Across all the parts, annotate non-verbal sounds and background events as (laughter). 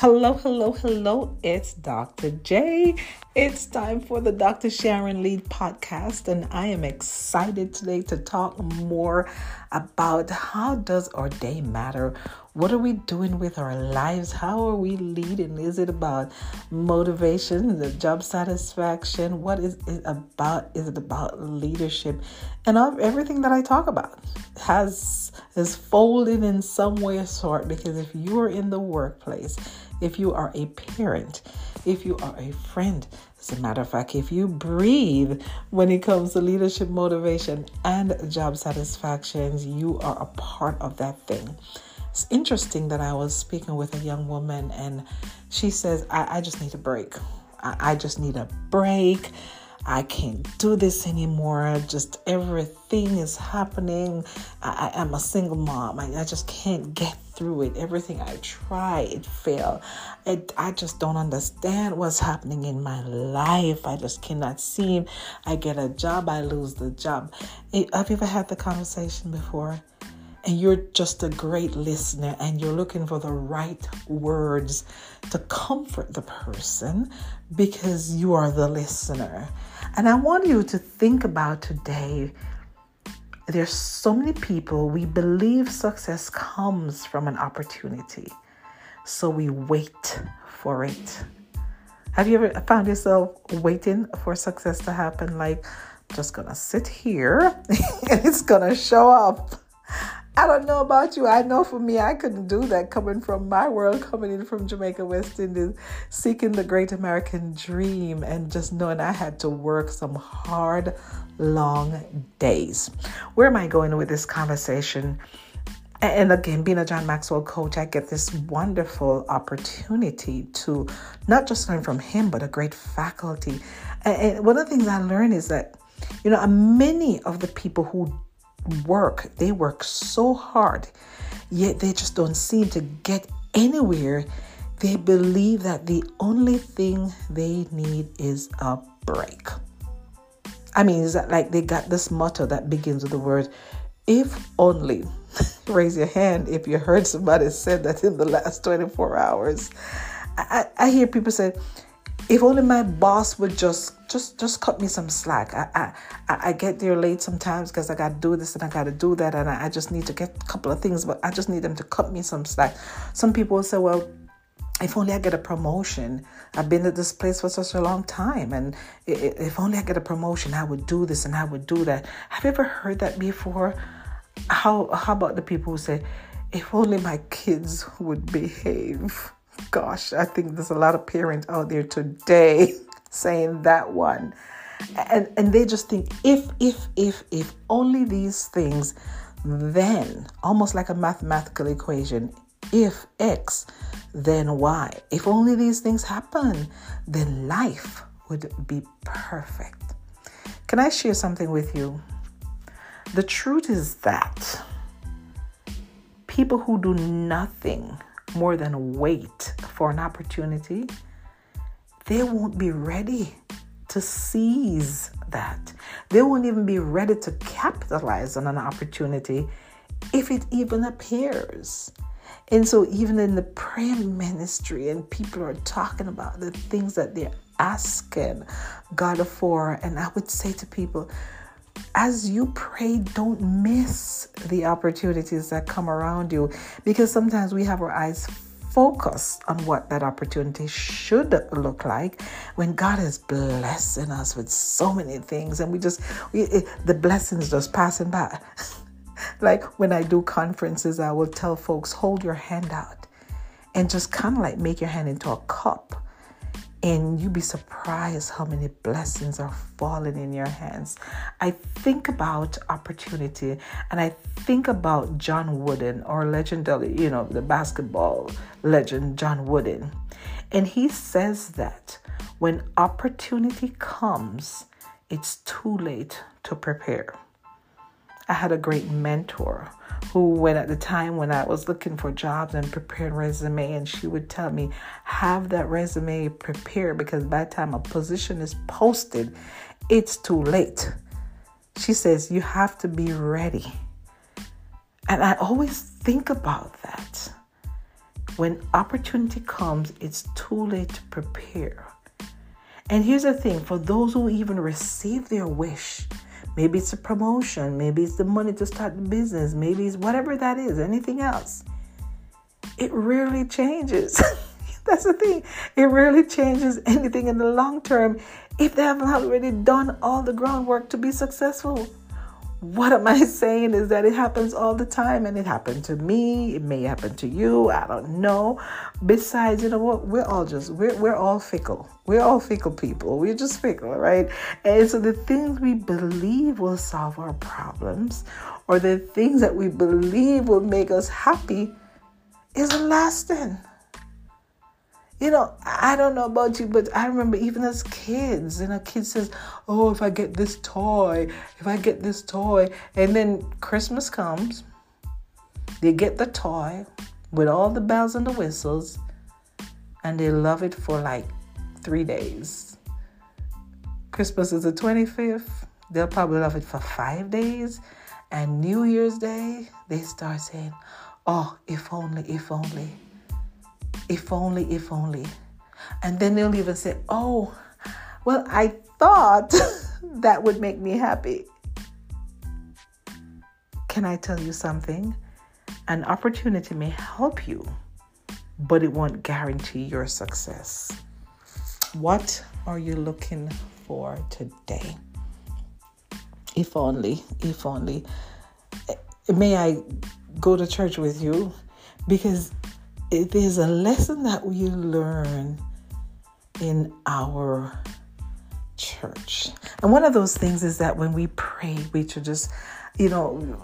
Hello, hello, hello. It's Dr. J. It's time for the Dr. Sharon Lead podcast, and I am excited today to talk more about how does our day matter? What are we doing with our lives? How are we leading? Is it about motivation, the job satisfaction? What is it about? Is it about leadership? And everything that I talk about has is folded in some way or sort because if you are in the workplace, if you are a parent, if you are a friend, as a matter of fact, if you breathe when it comes to leadership motivation and job satisfactions, you are a part of that thing. It's interesting that I was speaking with a young woman and she says, I, I just need a break. I, I just need a break. I can't do this anymore. Just everything is happening. I, am a single mom. I, I, just can't get through it. Everything I try, it fail. It, I just don't understand what's happening in my life. I just cannot seem. I get a job, I lose the job. Eh, have you ever had the conversation before? and you're just a great listener and you're looking for the right words to comfort the person because you are the listener. And I want you to think about today there's so many people we believe success comes from an opportunity. So we wait for it. Have you ever found yourself waiting for success to happen like just gonna sit here (laughs) and it's gonna show up? I don't know about you. I know for me, I couldn't do that coming from my world, coming in from Jamaica, West Indies, seeking the great American dream, and just knowing I had to work some hard, long days. Where am I going with this conversation? And again, being a John Maxwell coach, I get this wonderful opportunity to not just learn from him, but a great faculty. And one of the things I learned is that, you know, many of the people who work. They work so hard, yet they just don't seem to get anywhere. They believe that the only thing they need is a break. I mean, is that like they got this motto that begins with the word if only. (laughs) Raise your hand if you heard somebody said that in the last 24 hours. I, I hear people say, if only my boss would just just just cut me some slack. I I, I get there late sometimes because I got to do this and I got to do that, and I, I just need to get a couple of things, but I just need them to cut me some slack. Some people will say, well. If only I get a promotion. I've been at this place for such a long time, and if only I get a promotion, I would do this and I would do that. Have you ever heard that before? How how about the people who say, "If only my kids would behave"? Gosh, I think there's a lot of parents out there today (laughs) saying that one. And and they just think if if if if only these things then almost like a mathematical equation if x then y. If only these things happen then life would be perfect. Can i share something with you? The truth is that people who do nothing more than wait for an opportunity, they won't be ready to seize that. They won't even be ready to capitalize on an opportunity if it even appears. And so, even in the prayer ministry, and people are talking about the things that they're asking God for, and I would say to people, as you pray, don't miss the opportunities that come around you because sometimes we have our eyes focused on what that opportunity should look like when God is blessing us with so many things and we just we, it, the blessings just passing by. (laughs) like when I do conferences, I will tell folks, hold your hand out and just kind of like make your hand into a cup and you'd be surprised how many blessings are falling in your hands. I think about opportunity and I think about John Wooden or legendary, you know, the basketball legend John Wooden. And he says that when opportunity comes, it's too late to prepare. I had a great mentor who when at the time when I was looking for jobs and preparing resume, and she would tell me, have that resume prepared because by the time a position is posted, it's too late. She says, you have to be ready. And I always think about that. when opportunity comes, it's too late to prepare. And here's the thing for those who even receive their wish, maybe it's a promotion, maybe it's the money to start the business, maybe it's whatever that is, anything else, it rarely changes. (laughs) That's the thing. It rarely changes anything in the long term if they haven't already done all the groundwork to be successful. What am I (laughs) saying is that it happens all the time and it happened to me. It may happen to you. I don't know. Besides, you know what? We're all just, we're, we're all fickle. We're all fickle people. We're just fickle, right? And so the things we believe will solve our problems or the things that we believe will make us happy isn't lasting. You know, I don't know about you, but I remember even as kids, you know, kids says, "Oh, if I get this toy, if I get this toy," and then Christmas comes, they get the toy with all the bells and the whistles, and they love it for like three days. Christmas is the 25th. They'll probably love it for five days. And New Year's Day, they start saying, Oh, if only, if only. If only, if only. And then they'll even say, Oh, well, I thought (laughs) that would make me happy. Can I tell you something? An opportunity may help you, but it won't guarantee your success. What are you looking for today? If only, if only. May I go to church with you? Because it is a lesson that we learn in our church. And one of those things is that when we pray, we should just, you know,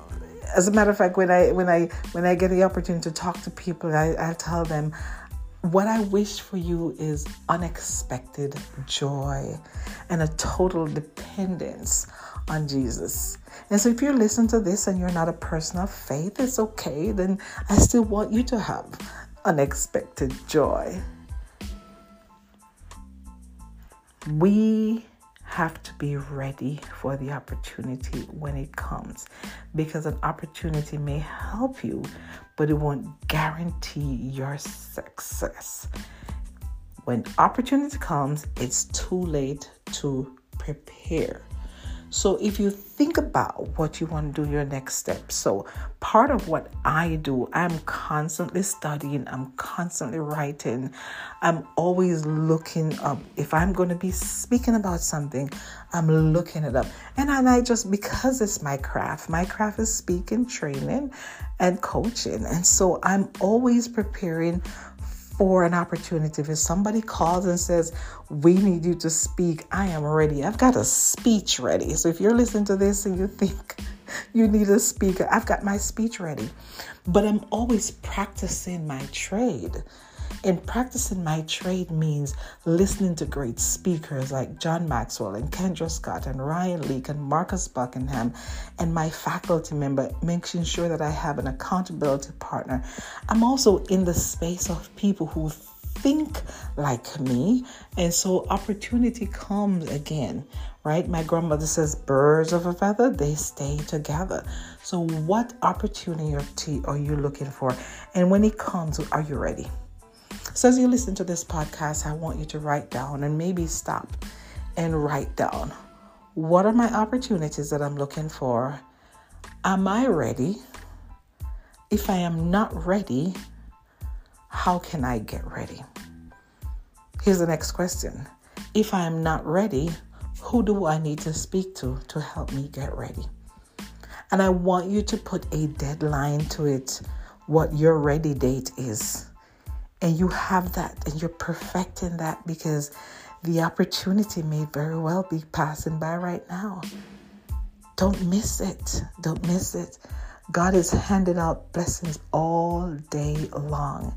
as a matter of fact, when I when I when I get the opportunity to talk to people, I, I tell them what I wish for you is unexpected joy and a total dependence on Jesus. And so if you listen to this and you're not a person of faith, it's okay. Then I still want you to have unexpected joy. We have to be ready for the opportunity when it comes because an opportunity may help you, but it won't guarantee your success. When opportunity comes, it's too late to prepare. So if you think about what you want to do your next step. So part of what I do, I'm constantly studying, I'm constantly writing. I'm always looking up if I'm going to be speaking about something, I'm looking it up. And I just because it's my craft, my craft is speaking, training and coaching. And so I'm always preparing for an opportunity. If somebody calls and says, We need you to speak, I am ready. I've got a speech ready. So if you're listening to this and you think (laughs) you need a speaker, I've got my speech ready. But I'm always practicing my trade. And practicing my trade means listening to great speakers like John Maxwell and Kendra Scott and Ryan Leak and Marcus Buckingham and my faculty member, making sure that I have an accountability partner. I'm also in the space of people who think like me. And so opportunity comes again, right? My grandmother says, birds of a feather, they stay together. So, what opportunity are you looking for? And when it comes, are you ready? So, as you listen to this podcast, I want you to write down and maybe stop and write down what are my opportunities that I'm looking for? Am I ready? If I am not ready, how can I get ready? Here's the next question If I am not ready, who do I need to speak to to help me get ready? And I want you to put a deadline to it, what your ready date is and you have that and you're perfecting that because the opportunity may very well be passing by right now. Don't miss it. Don't miss it. God is handing out blessings all day long.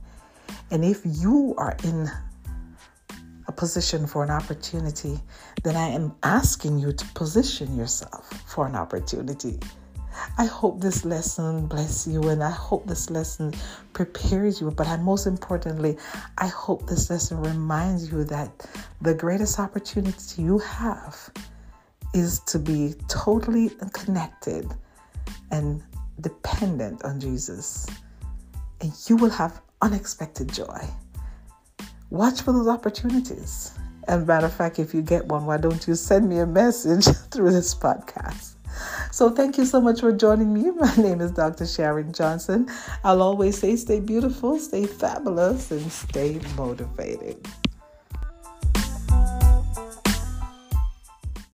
And if you are in a position for an opportunity, then I am asking you to position yourself for an opportunity. I hope this lesson bless you and I hope this lesson prepares you. But I, most importantly, I hope this lesson reminds you that the greatest opportunity you have is to be totally connected and dependent on Jesus. And you will have unexpected joy. Watch for those opportunities. And matter of fact, if you get one, why don't you send me a message (laughs) through this podcast? So thank you so much for joining me. (laughs) My name is Dr. Sharon Johnson. I'll always say stay beautiful, stay fabulous, and stay motivated.